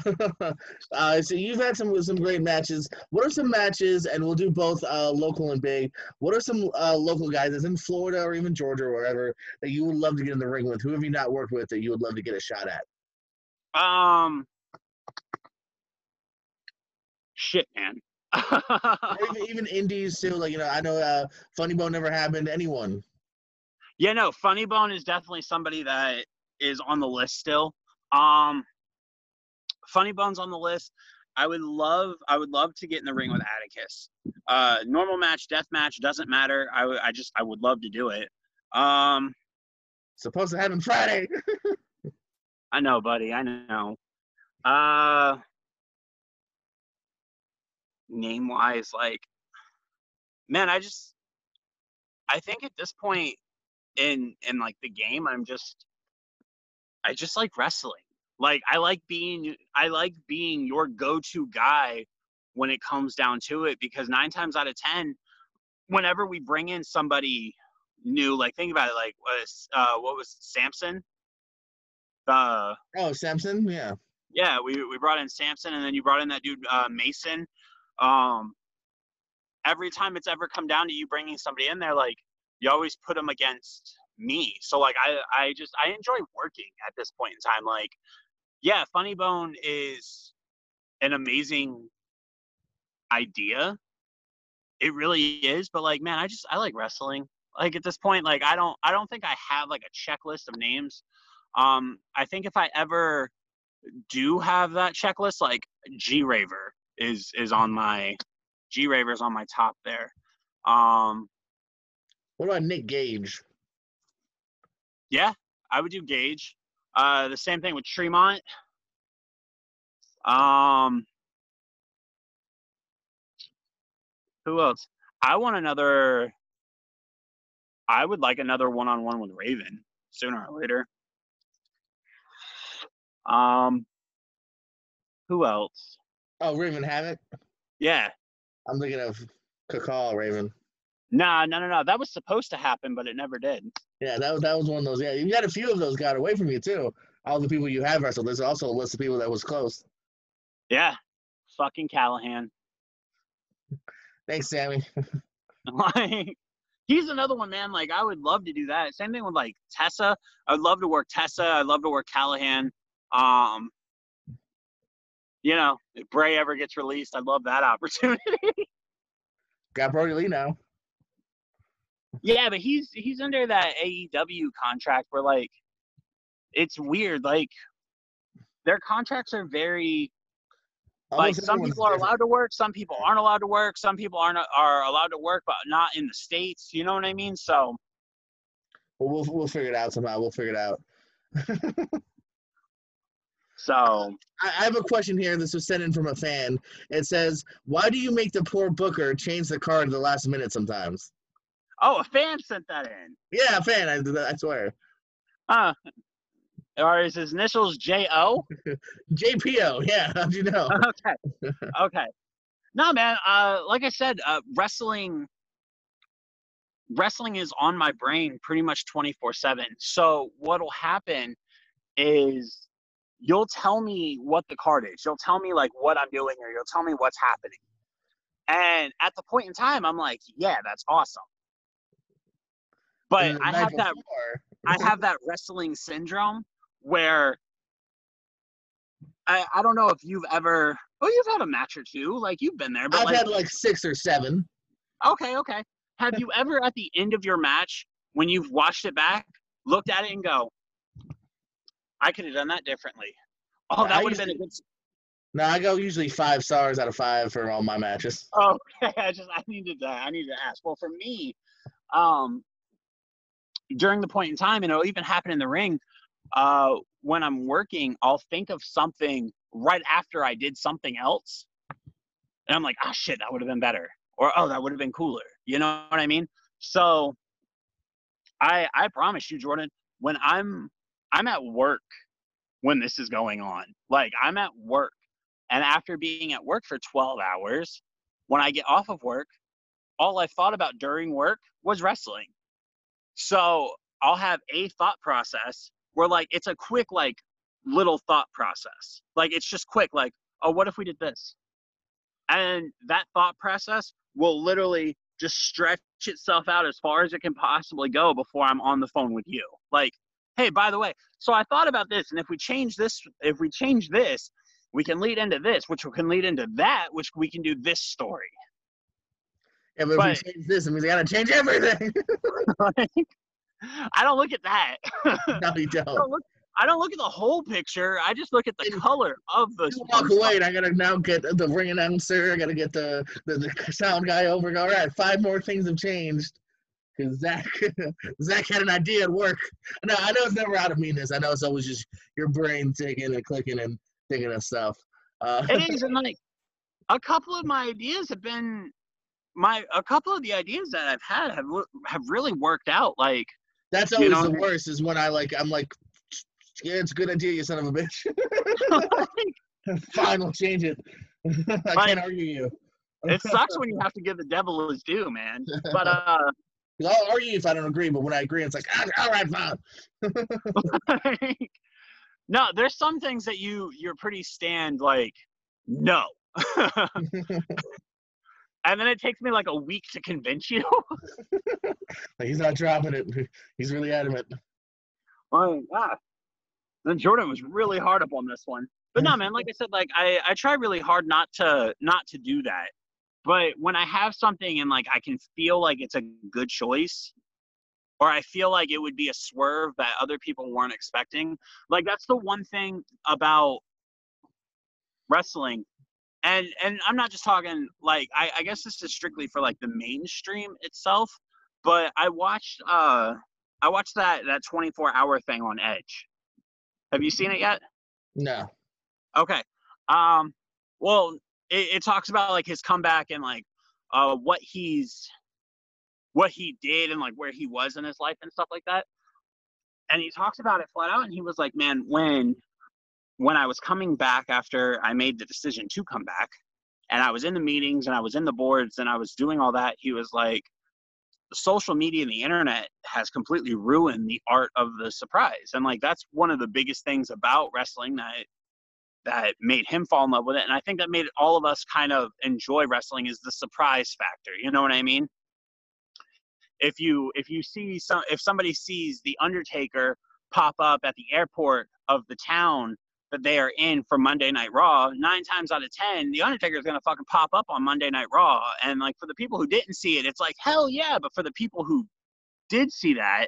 uh, so you've had some some great matches. What are some matches, and we'll do both uh, local and big. What are some uh, local guys that's in Florida or even Georgia or wherever that you would love to get in the ring with? Who have you not worked with that you would love to get a shot at? Um, shit, man. even, even indies too. Like you know, I know uh, Funny Bone never happened to anyone. Yeah, no, Funny Bone is definitely somebody that is on the list still. Um, Funny Bone's on the list. I would love, I would love to get in the ring with Atticus. Uh, normal match, death match doesn't matter. I, w- I just, I would love to do it. Um, Supposed to happen Friday. I know, buddy. I know. Uh, name wise, like, man, I just, I think at this point in in like the game, I'm just, I just like wrestling. Like, I like being, I like being your go-to guy when it comes down to it because nine times out of ten, whenever we bring in somebody new, like think about it, like was uh, what was Samson? The oh, Samson, yeah. yeah, we we brought in Samson, and then you brought in that dude uh, Mason. Um, every time it's ever come down to you bringing somebody in there, like you always put them against me. So like I I just I enjoy working at this point in time. Like, yeah, Funny Bone is an amazing idea. It really is, but like man, I just I like wrestling. Like at this point, like I don't I don't think I have like a checklist of names. Um, I think if I ever do have that checklist, like G Raver is is on my G Raver's on my top there. Um, What about Nick Gage? yeah, I would do Gage. Uh, the same thing with Tremont. Um, who else? I want another. I would like another one-on-one with Raven sooner or later. Um, who else? Oh, Raven Havoc. Yeah, I'm thinking of Kakal Raven. nah, no, no, no. That was supposed to happen, but it never did. Yeah, that was that was one of those. Yeah, you got a few of those got away from you too. All the people you have wrestled. There's also a list of people that was close. Yeah, fucking Callihan. Thanks, Sami. like he's another one, man. Like I would love to do that. Same thing with like Tessa. I'd love to work Tessa. I'd love to work Callihan. Um, you know, if Bray ever gets released, I'd love that opportunity. Got Brodie Lee now. yeah, but he's he's under that AEW contract where like it's weird. Like their contracts are very like some people are different. allowed to work, some people aren't allowed to work, some people aren't are allowed to work, but not in the states. You know what I mean? So Well, we'll we'll figure it out somehow. We'll figure it out. so I, I have a question here. This was sent in from a fan. It says, "Why do you make the poor booker change the card at the last minute sometimes?" oh, a fan sent that in. Yeah, a fan. I, I swear. Uh, or his initials J O? J P O. Yeah. How'd you know? okay. Okay. No, man. Uh, like I said, uh, wrestling. Wrestling is on my brain pretty much twenty four seven. So what'll happen is you'll tell me what the card is. You'll tell me like what I'm doing, or you'll tell me what's happening. And at the point in time, I'm like, yeah, that's awesome. But I have that I have that wrestling syndrome where I I don't know if you've ever oh you've had a match or two like you've been there but I've like had like six or seven. okay okay have you ever at the end of your match when you've watched it back looked at it and go I could have done that differently. Oh that would have been a good No, I go usually five stars out of five for all my matches. oh okay I just I needed to I needed to ask. Well for me um during the point in time and it'll even happen in the ring uh when i'm working i'll think of something right after i did something else and i'm like ah shit that would have been better or oh that would have been cooler you know what i mean? So i i promise you jordan when i'm i'm at work when this is going on like i'm at work and after being at work for 12 hours when i get off of work all I thought about during work was wrestling. So I'll have a thought process where like it's a quick like little thought process. Like it's just quick like, oh, what if we did this? And that thought process will literally just stretch itself out as far as it can possibly go before I'm on the phone with you. Like, hey, by the way, so I thought about this and if we change this if we change this, we can lead into this, which can lead into that, which we can do this story. Yeah, but, But- if we change this, it means I gotta change everything. like, I don't look at that. no, you I don't. don't look. I don't look at the whole picture. I just look at the And color of the. You walk away, and I gotta now get the ring announcer. I gotta get the, the, the sound guy over. All right, five more things have changed. Because Zach, Zach had an idea at work. No, I know it's never out of meanness. I know it's always just your brain thinking and clicking and thinking of stuff. Uh, It is, and like a couple of my ideas have been my a couple of the ideas that I've had have have really worked out. Like that's you always know- the worst. Is when I like, I'm like, yeah, it's a good idea, you son of a bitch. Fine, we'll change it. I can't argue you. it sucks when you have to give the devil his due, man. But uh, I'll argue if I don't agree, but when I agree, it's like, "Ah, all right, fine. no, there's some things that you you're pretty stand like no. and then it takes me like a week to convince you. Like, he's not dropping it. He's really adamant. Like, ah. Then Jordan was really hard up on this one. But no, man, like I said, like I, I try really hard not to not to do that. But when I have something and like I can feel like it's a good choice, or I feel like it would be a swerve that other people weren't expecting, like that's the one thing about wrestling. And and I'm not just talking like I, I guess this is strictly for like the mainstream itself, but I watched uh I watched that that 24 hour thing on Edge. Have you seen it yet? No. Okay. Um. Well, it, it talks about like his comeback and like uh what he's what he did and like where he was in his life and stuff like that. And he talks about it flat out, and he was like, "Man, when when I was coming back after I made the decision to come back, and I was in the meetings and I was in the boards and I was doing all that, he was like." social media and the internet has completely ruined the art of the surprise and like that's one of the biggest things about wrestling that that made him fall in love with it and i think that made all of us kind of enjoy wrestling is the surprise factor you know what i mean if you if you see some if somebody sees the undertaker pop up at the airport of the town that they are in for Monday Night Raw, nine times out of ten, the Undertaker is gonna fucking pop up on Monday Night Raw. And like for the people who didn't see it, it's like hell yeah. But for the people who did see that,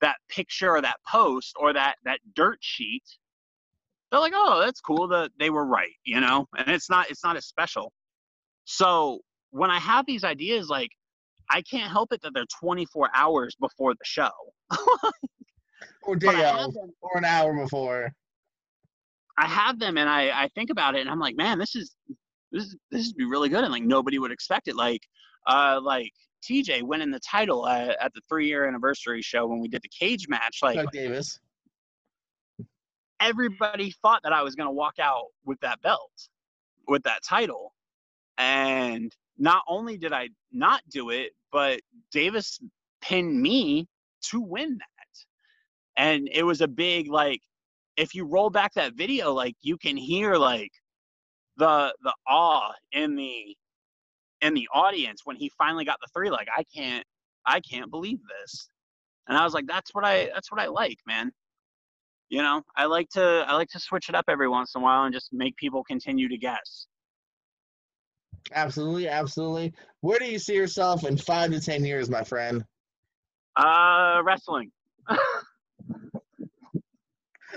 that picture or that post or that that dirt sheet, they're like, oh, that's cool. That they were right, you know. And it's not it's not as special. So when I have these ideas, like I can't help it that they're 24 hours before the show. Or day or an hour before. I have them and I, I think about it and I'm like, man, this is this is this would be really good and like nobody would expect it. Like uh like TJ winning the title at, at the three year anniversary show when we did the cage match, like Chuck Davis. Mm-hmm. everybody thought that I was gonna walk out with that belt, with that title. And not only did I not do it, but Davis pinned me to win that. And it was a big like if you roll back that video, like you can hear like the the awe in the in the audience when he finally got the three. Like I can't I can't believe this. And I was like, that's what I that's what I like, man. You know, I like to I like to switch it up every once in a while and just make people continue to guess. Absolutely, absolutely. Where do you see yourself in five to ten years, my friend? Uh, wrestling.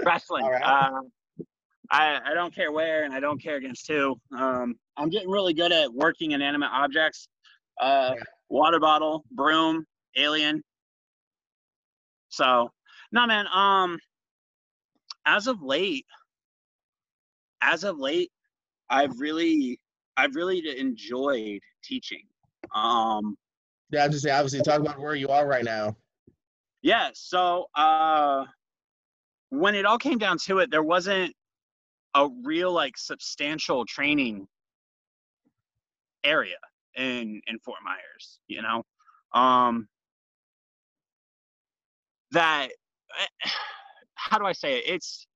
wrestling. All right. Uh, I I don't care where, and I don't care against who. Um, I'm getting really good at working inanimate objects. Uh, Yeah. water bottle, broom, alien. So, no, man. Um, as of late, as of late, I've really, I've really enjoyed teaching. Um, Yeah, I'm just say obviously talk about where you are right now. Yeah, so uh when it all came down to it, there wasn't a real like substantial training area in in Fort Myers, you know. Um that eh, how do I say it? It's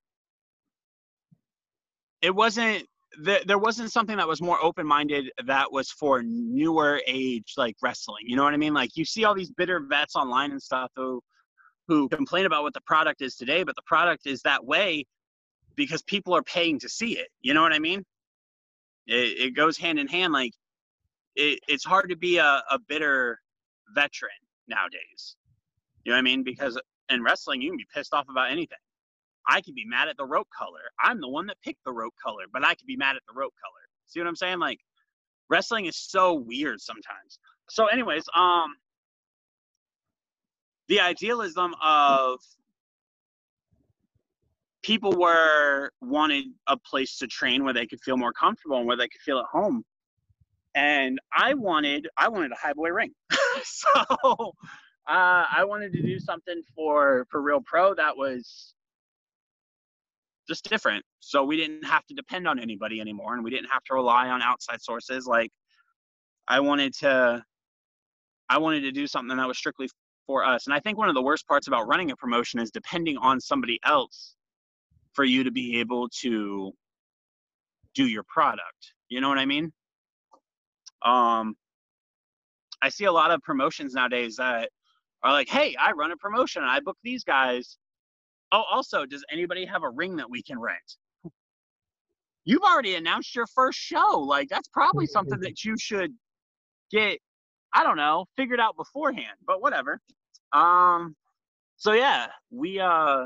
it wasn't th- there wasn't something that was more open-minded that was for newer age like wrestling you know what i mean like you see all these bitter vets online and stuff who who complain about what the product is today but the product is that way because people are paying to see it you know what i mean it, it goes hand in hand like it, it's hard to be a, a bitter veteran nowadays You know what I mean? Because in wrestling, you can be pissed off about anything. I could be mad at the rope color. I'm the one that picked the rope color, but I could be mad at the rope color. See what I'm saying? Like wrestling is so weird sometimes. So, anyways, um, the idealism of people were wanted a place to train where they could feel more comfortable and where they could feel at home and i wanted i wanted a high boy ring so uh, i wanted to do something for for real pro that was just different so we didn't have to depend on anybody anymore and we didn't have to rely on outside sources like i wanted to i wanted to do something that was strictly for us and i think one of the worst parts about running a promotion is depending on somebody else for you to be able to do your product. You know what I mean? Um, I see a lot of promotions nowadays that are like, hey, I run a promotion and I book these guys. Oh, also, does anybody have a ring that we can rent? You've already announced your first show. Like, that's probably something that you should get, I don't know, figured out beforehand, but whatever. Um, so yeah, we, uh,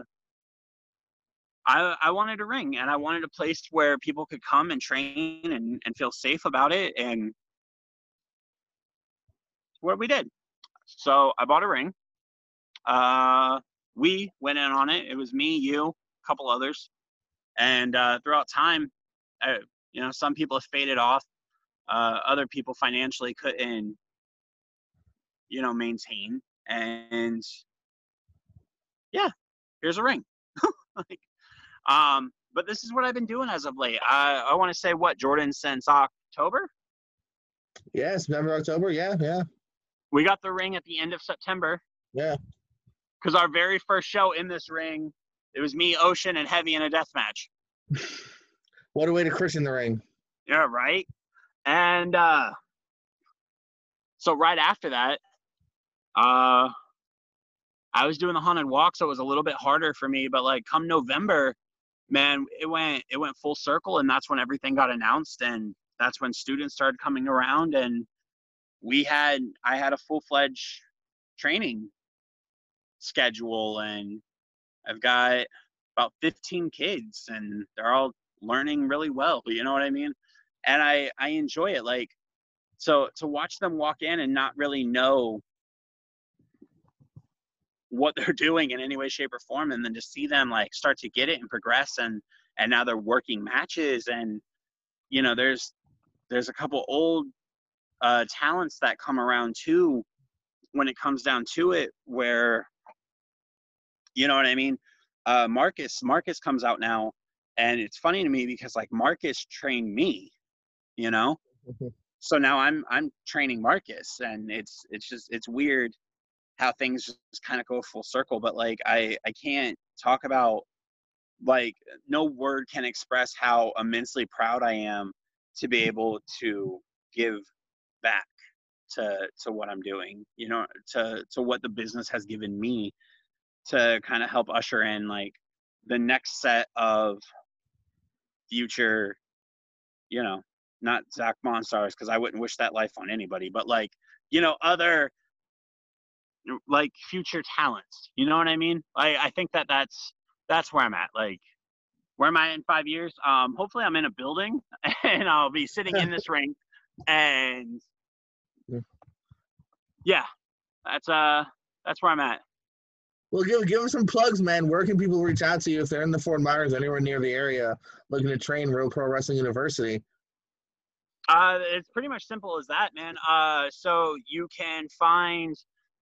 I, I wanted a ring and I wanted a place where people could come and train and, and feel safe about it. And what we did. So I bought a ring. Uh, we went in on it. It was me, you, a couple others. And uh, throughout time, uh, you know, some people have faded off. Uh, other people financially couldn't, you know, maintain. And yeah, here's a ring. like, um, but this is what I've been doing as of late. I, I want to say what Jordan since October. Yeah, November, October. Yeah, yeah. We got the ring at the end of September. Yeah. Because our very first show in this ring, it was me, Ocean, and Heavy in a death match. what a way to christen the ring. Yeah, right. And uh, so right after that, uh, I was doing the haunted walk, so it was a little bit harder for me. But like come November, man, it went it went full circle, and that's when everything got announced, and that's when students started coming around, and we had I had a full fledged training schedule, and I've got about 15 kids, and they're all learning really well. You know what I mean? And I I enjoy it. Like so to watch them walk in and not really know what they're doing in any way shape or form and then to see them like start to get it and progress and and now they're working matches and you know there's there's a couple old uh talents that come around too when it comes down to it where you know what i mean? Uh marcus marcus comes out now and it's funny to me because like marcus trained me you know? Mm-hmm. so now i'm i'm training marcus and it's it's just it's weird how things just kind of go full circle but like i i can't talk about like no word can express how immensely proud i am to be able to give back to to what i'm doing you know to to what the business has given me to kind of help usher in like the next set of future you know not zach monstars because i wouldn't wish that life on anybody but like you know other like future talents. You know what I mean? I I think that that's that's where I'm at. Like, where am I in five years? Um, hopefully I'm in a building and I'll be sitting in this ring, and yeah, that's uh that's where I'm at. Well, give give them some plugs, man. Where can people reach out to you if they're in the Fort Myers, anywhere near the area, looking to train Real Pro Wrestling University? Uh, it's pretty much simple as that, man. Uh, so you can find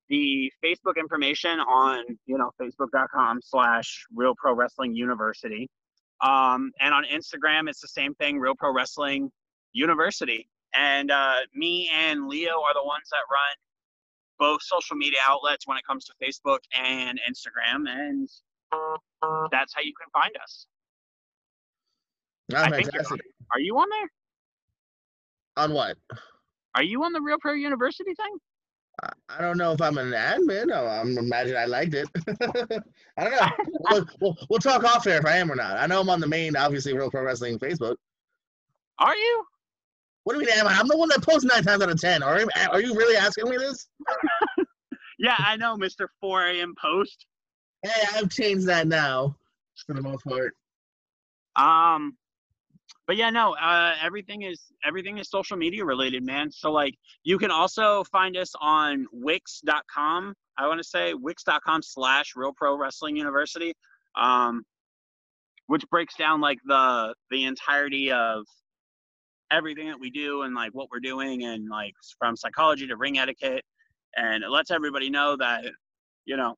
the Facebook information on, you know, facebook.com slash Real Pro Wrestling University. Um, and on Instagram, it's the same thing, Real Pro Wrestling University. And uh, me and Leo are the ones that run both social media outlets when it comes to Facebook and Instagram. And that's how you can find us. Oh, I think are you on there? On what? Are you on the Real Pro University thing? I don't know if I'm an admin. I'm imagine I liked it. I don't know. we'll, we'll, we'll, talk off air if I am or not. I know I'm on the main, obviously, Real Pro Wrestling Facebook. Are you? What do you mean, am I? I'm the one that posts nine times out of ten. Are, are you really asking me this? yeah, I know, Mr. 4 a.m. Post. Hey, I've changed that now for the most part. Um, but yeah, no, uh, everything is everything is social media related, man. So like, you can also find us on Wix.com. I want to say Wix.com slash Real Pro Wrestling University, um, which breaks down like the the entirety of everything that we do and like what we're doing and like from psychology to ring etiquette, and it lets everybody know that you know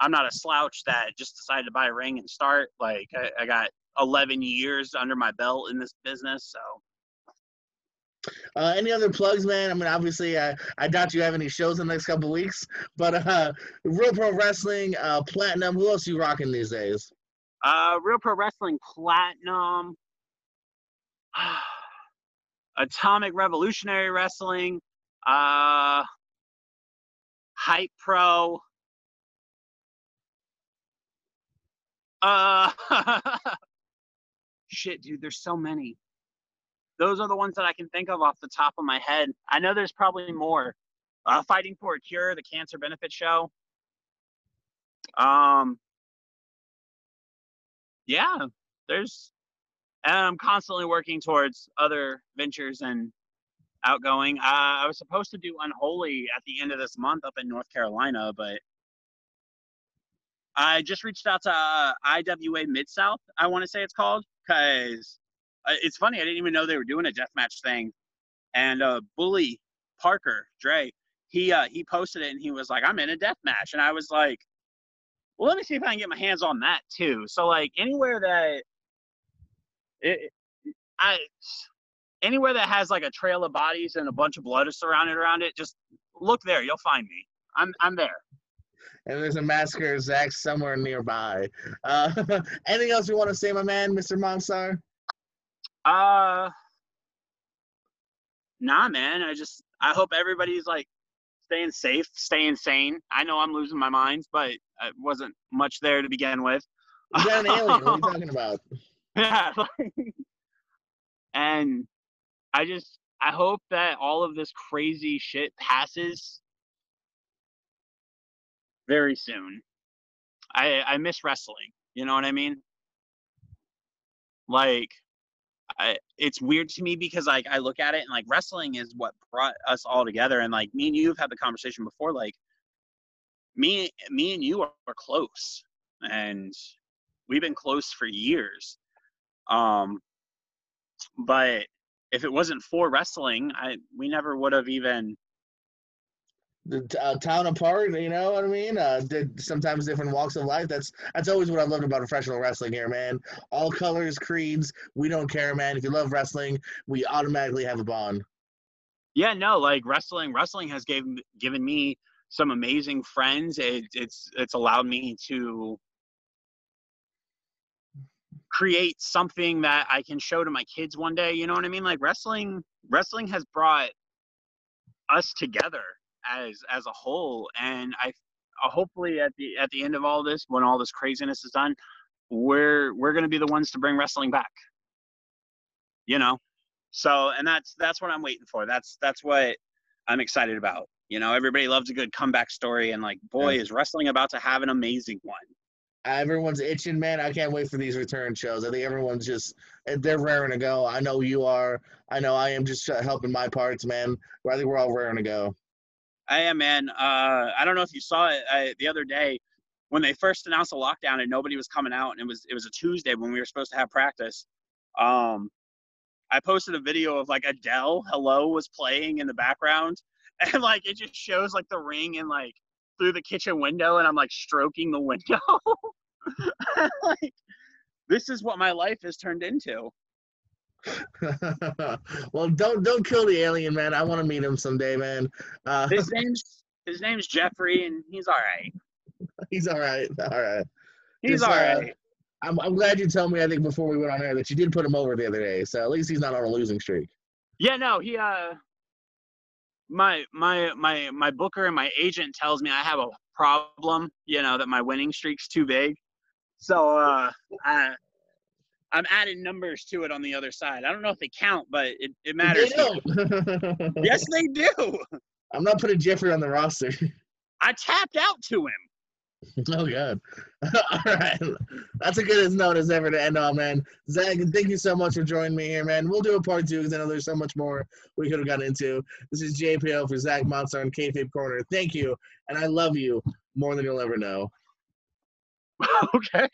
I'm not a slouch that just decided to buy a ring and start. Like I, I got 11 years under my belt in this business. So. Uh, any other plugs, man? I mean, obviously, I, I doubt you have any shows in the next couple weeks, but uh, Real Pro Wrestling, uh, Platinum. Who else are you rocking these days? Uh, Real Pro Wrestling Platinum, Atomic Revolutionary Wrestling, uh, Hype Pro. Uh, shit, dude, there's so many. Those are the ones that I can think of off the top of my head. I know there's probably more. Uh, Fighting for a Cure, the cancer benefit show. Um, yeah, there's, and I'm constantly working towards other ventures and outgoing. Uh, I was supposed to do Unholy at the end of this month up in North Carolina, but I just reached out to uh, IWA Mid South, I want to say it's called, because uh, it's funny. I didn't even know they were doing a deathmatch thing. And uh, Bully Parker, Dre, he uh, he posted it and he was like, "I'm in a death match," and I was like, "Well, let me see if I can get my hands on that too." So like anywhere that it, I anywhere that has like a trail of bodies and a bunch of blood is surrounded around it, just look there. You'll find me. I'm I'm there. And there's a massacre Zach somewhere nearby. Uh, anything else you want to say, my man, Mr. Monstar? Uh, nah, man. I just I hope everybody's like staying safe, staying sane. I know I'm losing my mind, but it wasn't much there to begin with. You got an alien. what are you talking about? Yeah. and I just I hope that all of this crazy shit passes very soon. I I miss wrestling. You know what I mean? Like I, it's weird to me because like I look at it and like wrestling is what brought us all together and like me and you have had the conversation before like me me and you are, are close and we've been close for years um but if it wasn't for wrestling I we never would have even the uh, town apart. You know what I mean? Uh, did sometimes different walks of life. That's that's always what I loved about professional wrestling here, man. All colors, creeds, we don't care, man. If you love wrestling, we automatically have a bond. Yeah, no, like wrestling. Wrestling has given given me some amazing friends. It, it's it's allowed me to create something that I can show to my kids one day. You know what I mean? Like wrestling. Wrestling has brought us together as as a whole. And I uh, hopefully at the at the end of all this, when all this craziness is done, we're we're going to be the ones to bring wrestling back. You know, so and that's that's what I'm waiting for. That's that's what I'm excited about. You know, everybody loves a good comeback story, and like, boy, yeah. is wrestling about to have an amazing one. Everyone's itching, man. I can't wait for these return shows. I think everyone's just they're raring to go. I know you are. I know I am just helping my parts, man. I think we're all raring to go. I am, man. Uh, I don't know if you saw it I, the other day when they first announced the lockdown and nobody was coming out, and it was it was a Tuesday when we were supposed to have practice. Um, I posted a video of like Adele "Hello" was playing in the background, and like it just shows like the ring and like through the kitchen window, and I'm like stroking the window. like this is what my life has turned into. well, don't don't kill the alien, man. I want to meet him someday, man. Uh, his name's his name's Jeffrey, and he's all right. He's all right. All right. He's Just, all uh. Uh, I'm, I'm glad you told me. I think before we went on air that you did put him over the other day, so at least he's not on a losing streak. Yeah, no, he uh, my my my my booker and my agent tells me I have a problem. You know that my winning streak's too big. So uh, I I'm adding numbers to it on the other side. I don't know if they count, but it, it matters. They yes, they do. I'm not putting Jeffrey on the roster. I tapped out to him. Oh god. All right. That's a good as note as ever to end on, man. Zach, thank you so much for joining me here, man. We'll do a part two because I know there's so much more we could have gotten into. This is JPO for Zach Monster on Kayfabe Corner. Thank you, and I love you more than you'll ever know. okay.